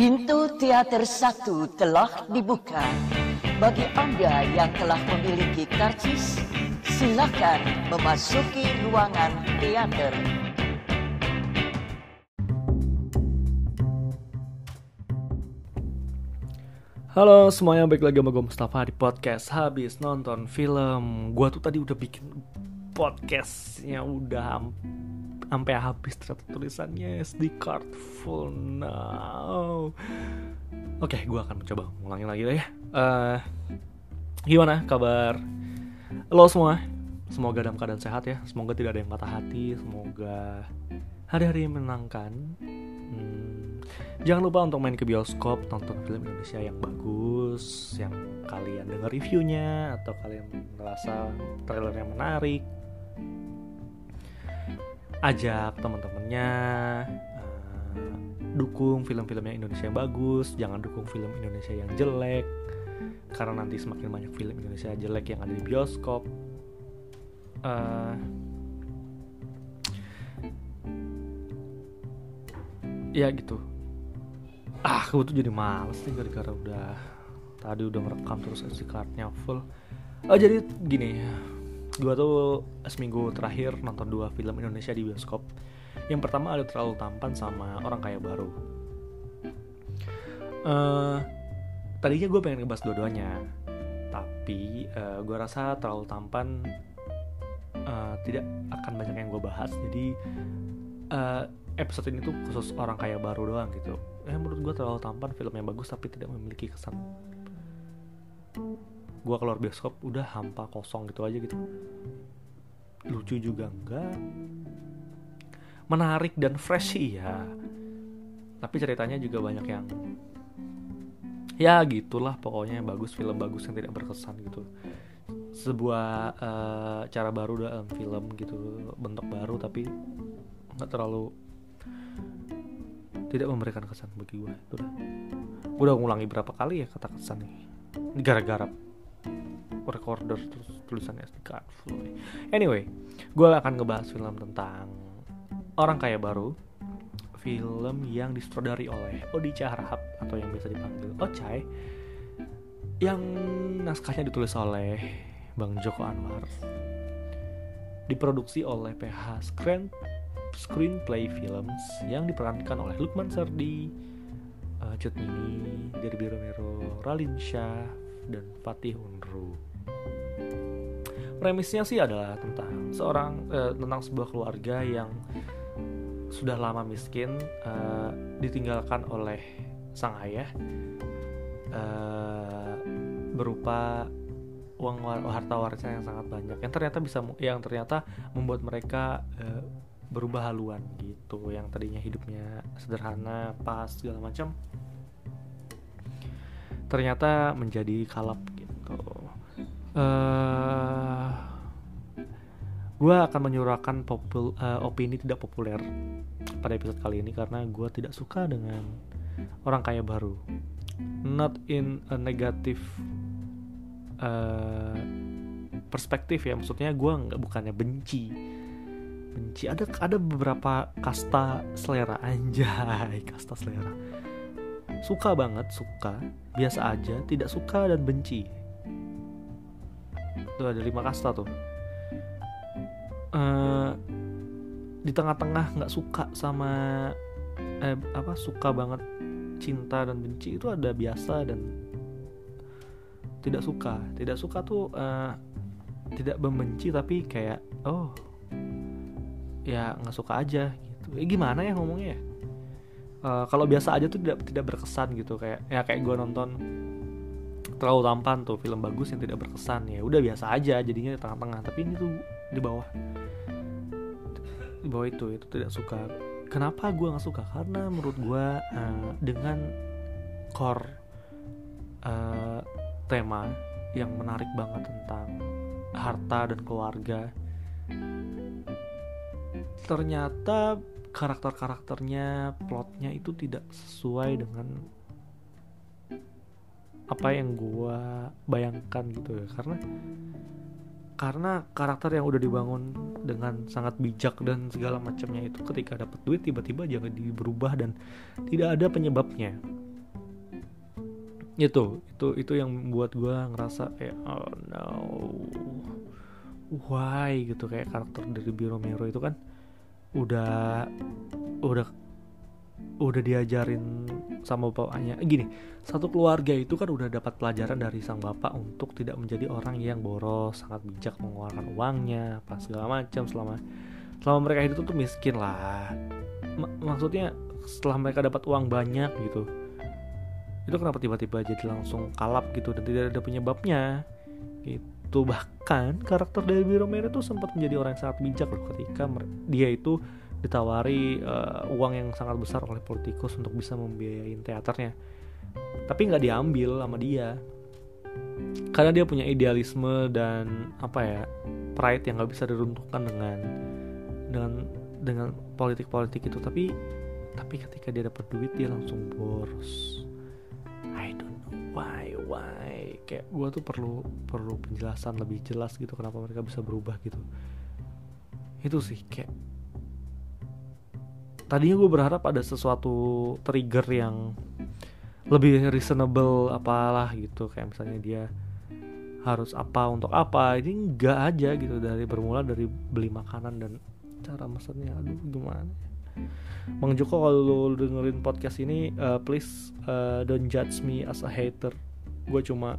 Pintu teater satu telah dibuka. Bagi Anda yang telah memiliki karcis, silakan memasuki ruangan teater. Halo semuanya, balik lagi sama gue Mustafa di podcast Habis nonton film Gue tuh tadi udah bikin podcastnya udah sampai habis ternyata tulisannya SD card full now. Oke, gue akan mencoba ngulangin lagi lah ya. Uh, Gimana kabar lo semua? Semoga dalam keadaan sehat ya. Semoga tidak ada yang patah hati. Semoga hari-hari menangkan hmm, Jangan lupa untuk main ke bioskop, nonton film Indonesia yang bagus, yang kalian dengar reviewnya atau kalian merasa trailernya menarik. Ajak teman-temannya, uh, dukung film-film yang Indonesia yang bagus, jangan dukung film Indonesia yang jelek, karena nanti semakin banyak film Indonesia jelek yang ada di bioskop. Uh, ya gitu ah gue tuh jadi males nih gara-gara udah tadi udah merekam terus SD cardnya full oh jadi gini gue tuh seminggu terakhir nonton dua film Indonesia di bioskop. Yang pertama ada terlalu tampan sama orang kaya baru. Uh, tadinya gue pengen ngebahas dua-duanya tapi uh, gue rasa terlalu tampan uh, tidak akan banyak yang gue bahas. Jadi uh, episode ini tuh khusus orang kaya baru doang gitu. Eh menurut gue terlalu tampan film yang bagus tapi tidak memiliki kesan gue keluar bioskop udah hampa kosong gitu aja gitu. Lucu juga enggak. Menarik dan fresh ya tapi ceritanya juga banyak yang ya gitulah pokoknya bagus film bagus yang tidak berkesan gitu. Sebuah uh, cara baru dalam film gitu bentuk baru tapi nggak terlalu tidak memberikan kesan bagi gue udah udah ngulangi berapa kali ya kata kesan nih gara-gara recorder terus tulisannya SD card anyway gue akan ngebahas film tentang orang kaya baru film yang disutradari oleh Odi Caharhap atau yang biasa dipanggil Ocai yang naskahnya ditulis oleh Bang Joko Anwar diproduksi oleh PH Screen Screenplay Films yang diperankan oleh Lukman Sardi, uh, Cut Mini, Derby Romero, Ralin Shah, dan Fatih Unru. Premisnya sih adalah tentang seorang uh, tentang sebuah keluarga yang sudah lama miskin uh, ditinggalkan oleh sang ayah uh, berupa uang harta warisan yang sangat banyak yang ternyata bisa yang ternyata membuat mereka uh, berubah haluan gitu. Yang tadinya hidupnya sederhana pas segala macam ternyata menjadi kalap gitu uh, eh, gue akan menyuarakan popul, uh, opini tidak populer pada episode kali ini karena gue tidak suka dengan orang kaya baru. Not in a negative uh, perspektif ya. Maksudnya gue nggak bukannya benci. Benci. Ada ada beberapa kasta selera. Anjay kasta selera. Suka banget suka. Biasa aja tidak suka dan benci tuh ada lima kasta tuh. Uh, di tengah-tengah nggak suka sama eh, apa suka banget cinta dan benci itu ada biasa dan tidak suka. Tidak suka tuh uh, tidak membenci tapi kayak oh ya nggak suka aja gitu. Eh, gimana ya ngomongnya ya? Uh, kalau biasa aja tuh tidak tidak berkesan gitu. Kayak ya kayak gue nonton terlalu tampan tuh film bagus yang tidak berkesan. Ya udah biasa aja jadinya di tengah-tengah. Tapi ini tuh di bawah. Di bawah itu itu tidak suka. Kenapa gue nggak suka? Karena menurut gue uh, dengan core uh, tema yang menarik banget tentang harta dan keluarga ternyata karakter-karakternya plotnya itu tidak sesuai dengan apa yang gue bayangkan gitu ya. Karena karena karakter yang udah dibangun dengan sangat bijak dan segala macamnya itu ketika dapat duit tiba-tiba jangan berubah dan tidak ada penyebabnya. Itu itu itu yang membuat gue ngerasa kayak oh no. Why? gitu kayak karakter dari Biro Mero itu kan udah udah udah diajarin sama bapaknya. Gini satu keluarga itu kan udah dapat pelajaran dari sang bapak untuk tidak menjadi orang yang boros sangat bijak mengeluarkan uangnya apa segala macam. Selama selama mereka hidup tuh miskin lah. M maksudnya setelah mereka dapat uang banyak gitu itu kenapa tiba-tiba jadi langsung kalap gitu dan tidak ada penyebabnya? Itu bahkan karakter dari Romero itu sempat menjadi orang yang sangat bijak loh ketika dia itu ditawari uh, uang yang sangat besar oleh politikus untuk bisa membiayai teaternya. Tapi nggak diambil sama dia. Karena dia punya idealisme dan apa ya pride yang nggak bisa diruntuhkan dengan dengan dengan politik-politik itu. Tapi tapi ketika dia dapat duit dia langsung boros. Why why. Kayak gue tuh perlu perlu penjelasan lebih jelas gitu kenapa mereka bisa berubah gitu. Itu sih kayak tadinya gue berharap ada sesuatu trigger yang lebih reasonable apalah gitu. Kayak misalnya dia harus apa untuk apa. Ini enggak aja gitu. Dari bermula dari beli makanan dan cara mesennya. Aduh gimana Bang Joko kalau lo dengerin podcast ini uh, please uh, don't judge me as a hater. Gue cuma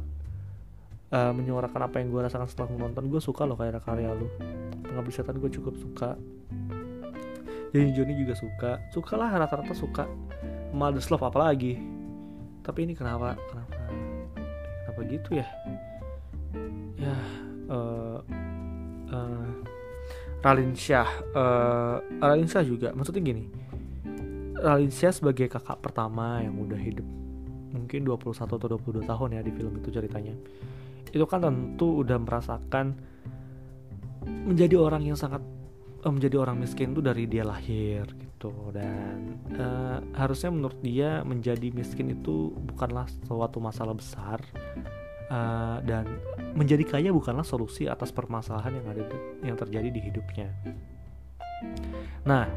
uh, menyuarakan apa yang gue rasakan setelah menonton gue suka loh kayak karya lu. Pengabdi setan gue cukup suka jadi Joni juga suka. Suka lah rata-rata suka. Mother's Love apalagi. Tapi ini kenapa kenapa kenapa gitu ya? Ya uh, uh, Ralin Syah uh, Ralin Syah juga. Maksudnya gini Ralin Syah sebagai kakak pertama yang udah hidup mungkin 21 atau 22 tahun ya di film itu ceritanya. Itu kan tentu udah merasakan menjadi orang yang sangat menjadi orang miskin itu dari dia lahir gitu dan uh, harusnya menurut dia menjadi miskin itu bukanlah suatu masalah besar uh, dan menjadi kaya bukanlah solusi atas permasalahan yang ada yang terjadi di hidupnya. Nah,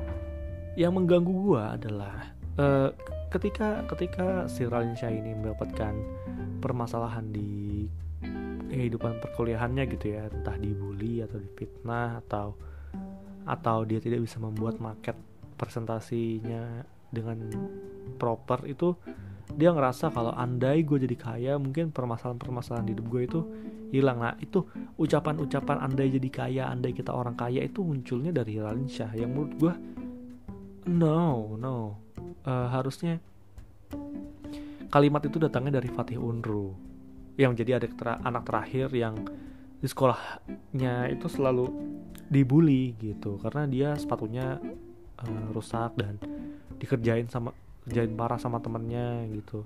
yang mengganggu gua adalah uh, ketika ketika si Ralin Shah ini mendapatkan permasalahan di kehidupan perkuliahannya gitu ya entah dibully atau difitnah atau atau dia tidak bisa membuat market presentasinya dengan proper itu dia ngerasa kalau andai gue jadi kaya mungkin permasalahan-permasalahan di hidup gue itu hilang. Nah itu ucapan-ucapan andai jadi kaya andai kita orang kaya itu munculnya dari Ralin Shah yang menurut gue no no. Uh, harusnya kalimat itu datangnya dari Fatih Unru yang menjadi adik ter anak terakhir yang di sekolahnya itu selalu dibully gitu karena dia sepatunya uh, rusak dan dikerjain sama kerjain parah sama temennya gitu.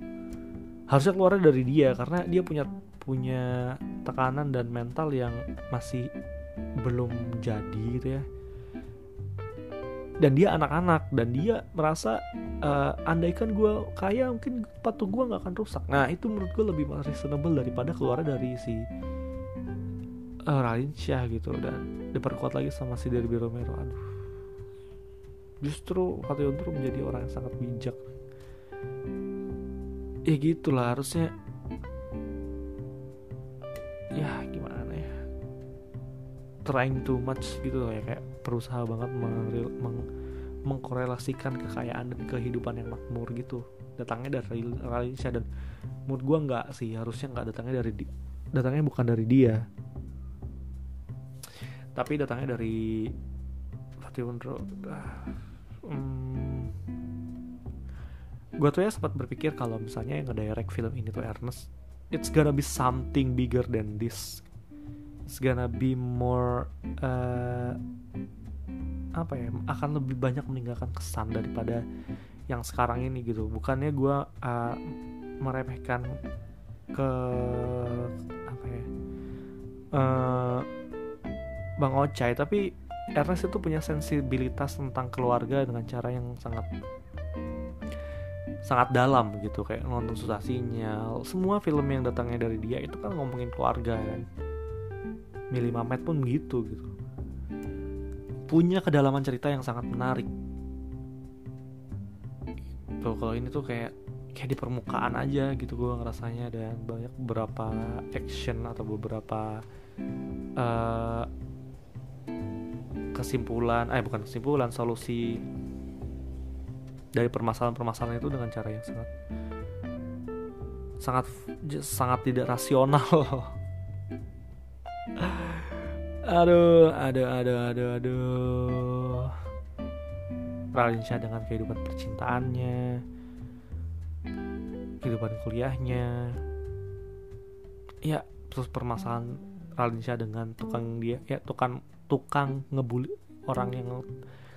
Harusnya keluar dari dia karena dia punya punya tekanan dan mental yang masih belum jadi gitu ya. Dan dia anak-anak dan dia merasa uh, andaikan gue kaya mungkin sepatu gue nggak akan rusak. Nah itu menurut gue lebih reasonable daripada keluar dari si uh, Ralin Syah gitu dan diperkuat lagi sama si Derby Romero. Aduh. Justru Fatih Untur menjadi orang yang sangat bijak. Ya gitulah harusnya ya gimana ya? Trying too much gitu loh ya kayak berusaha banget meng, meng, mengkorelasikan kekayaan dan kehidupan yang makmur gitu. Datangnya dari Ralisha dan menurut gue nggak sih harusnya nggak datangnya dari datangnya bukan dari dia tapi datangnya dari Fatih Unro hmm, gue tuh ya sempat berpikir kalau misalnya yang ngedirect film ini tuh Ernest it's gonna be something bigger than this. It's gonna be more uh, apa ya akan lebih banyak meninggalkan kesan daripada yang sekarang ini gitu. Bukannya gue uh, meremehkan ke apa ya uh, bang Ocai tapi Ernest itu punya sensibilitas tentang keluarga dengan cara yang sangat sangat dalam gitu kayak nonton susah sinyal. Semua film yang datangnya dari dia itu kan ngomongin keluarga kan? Mili Mamet pun begitu gitu. Punya kedalaman cerita yang sangat menarik. Tuh kalau ini tuh kayak kayak di permukaan aja gitu gue ngerasanya dan banyak beberapa action atau beberapa uh, kesimpulan eh bukan kesimpulan solusi dari permasalahan-permasalahan itu dengan cara yang sangat sangat sangat tidak rasional. Aduh aduh aduh aduh aduh. Ralinsyah dengan kehidupan percintaannya kehidupan kuliahnya. Ya terus permasalahan Ralinsyah dengan tukang dia ya tukang tukang ngebully orang yang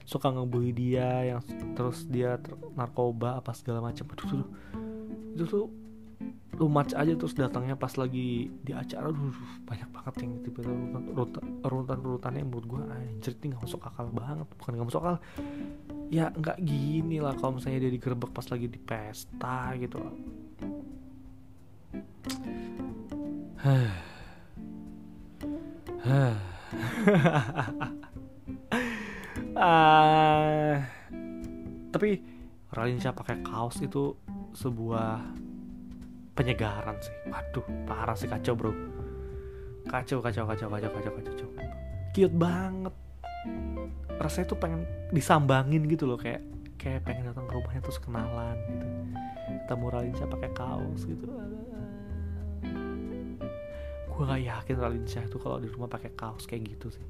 suka ngebully dia yang terus dia narkoba apa segala macam. Itu tuh itu tuh lu match aja terus datangnya pas lagi di acara. Aduh banyak banget yang tipe urutan urutan urutannya menurut gue anjir ini nggak masuk akal banget. Bukan nggak masuk akal. Ya nggak gini lah kalau misalnya dia digerebek pas lagi di pesta gitu uh, tapi Ralinsyah pakai kaos itu sebuah penyegaran sih. Waduh parah sih kacau bro. Kacau kacau kacau kacau kacau kacau cute banget. Rasanya tuh pengen disambangin gitu loh kayak kayak pengen datang ke rumahnya terus kenalan gitu. Ketemu Ralinsyah pakai kaos gitu gue gak yakin Ralinsyah tuh kalau di rumah pakai kaos kayak gitu sih.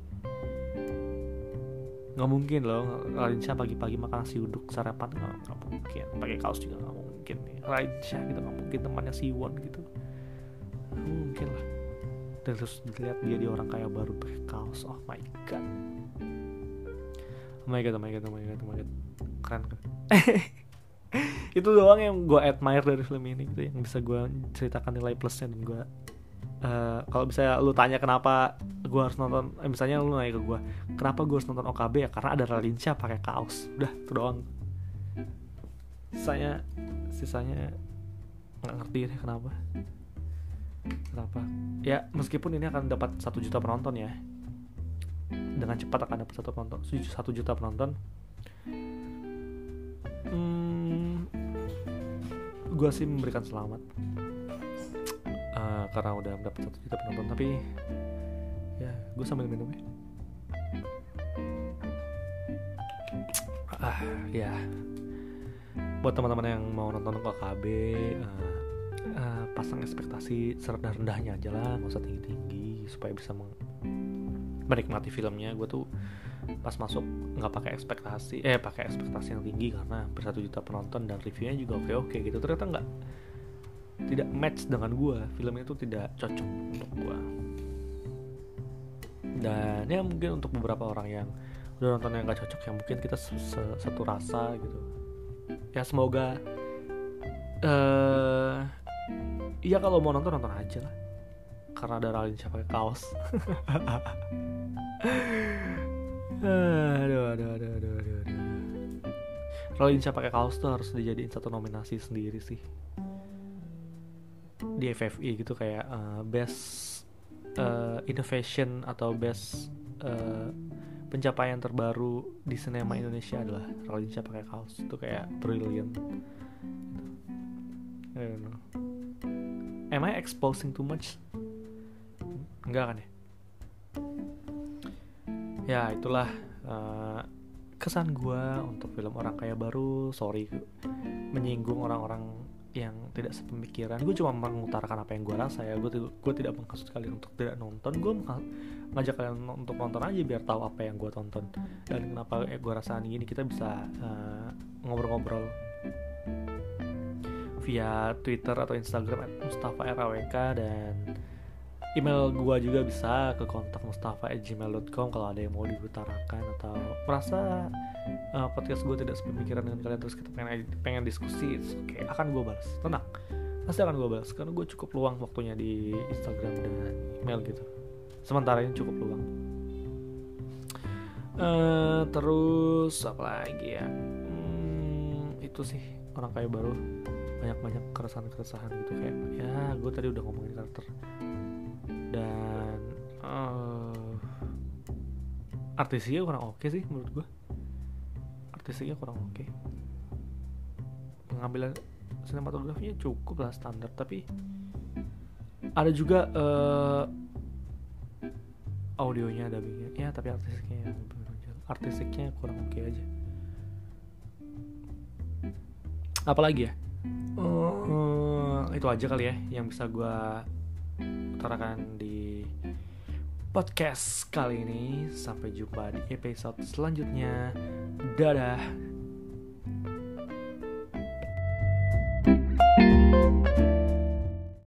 Nggak mungkin loh Ralinsyah pagi-pagi makan nasi uduk sarapan nggak, nggak mungkin. Pakai kaos juga nggak mungkin nih Ralinsyah gitu nggak mungkin temannya Siwon gitu. Nggak mungkin lah. Dan terus dilihat dia di orang kaya baru pakai kaos oh my god. Oh my god oh my god oh my god oh my god. Keren kan? Itu doang yang gue admire dari film ini gitu yang bisa gue ceritakan nilai plusnya dan gue uh, kalau bisa lu tanya kenapa gue harus nonton eh, misalnya lu nanya ke gue kenapa gue harus nonton OKB ya karena ada Ralinsyah pakai kaos. Udah itu doang. Sisanya sisanya nggak ngerti deh kenapa. Kenapa? Ya meskipun ini akan dapat satu juta penonton ya. Dengan cepat akan dapat satu penonton satu juta penonton. Hmm, gue sih memberikan selamat uh, karena udah dapat satu juta penonton tapi ya gue sambil minum ya. Ah ya. Buat teman-teman yang mau nonton KKB uh, uh, pasang ekspektasi serendah-rendahnya aja lah nggak usah tinggi-tinggi supaya bisa menikmati filmnya. Gue tuh pas masuk nggak pakai ekspektasi eh pakai ekspektasi yang tinggi karena bersatu juta penonton dan reviewnya juga oke oke gitu. Ternyata nggak tidak match dengan gue film itu tidak cocok untuk gue dan ya mungkin untuk beberapa orang yang udah nonton yang gak cocok ya mungkin kita satu rasa gitu. Ya semoga uh, ya kalau mau nonton nonton aja lah. Karena ada Ralin pakai kaos. Aduh aduh aduh aduh aduh aduh Ralin pakai kaos tuh harus dijadiin satu nominasi sendiri sih di FFI gitu kayak uh, best uh, innovation atau best uh, pencapaian terbaru di sinema Indonesia adalah Ralinsyah pakai kaos. Itu kayak brilliant. I don't know. Am I exposing too much? Enggak kan ya? Ya itulah uh, kesan gue untuk film orang kaya baru. Sorry menyinggung orang-orang yang tidak sepemikiran. Gue cuma mengutarakan apa yang gue rasa ya. Gue gue tidak mengkasut kalian untuk tidak nonton. Gue ngajak kalian untuk nonton aja biar tahu apa yang gue tonton. Dan kenapa eh, gue rasaan gini kita bisa ngobrol-ngobrol uh, via Twitter atau Instagram Mustafa RAWK dan email gue juga bisa ke kontak mustafa@gmail.com kalau ada yang mau diutarakan atau merasa uh, podcast gue tidak sepemikiran dengan kalian terus kita pengen pengen diskusi oke okay, akan gue balas. Tenang. Pasti akan gue balas karena gue cukup luang waktunya di Instagram dan email gitu. Sementara ini cukup luang. Uh, terus apa lagi ya? Hmm, itu sih orang kaya baru. Banyak-banyak keresahan-keresahan gitu kayak ya gue tadi udah ngomongin karakter dan uh, artisnya kurang oke okay sih menurut gue artisnya kurang oke. Okay. pengambilan sinematografinya cukup lah standar tapi ada juga uh, audionya ada ya tapi artistiknya artistiknya kurang oke okay aja. Apalagi ya? Uh, itu aja kali ya yang bisa gue utarakan di podcast kali ini. Sampai jumpa di episode selanjutnya. Dadah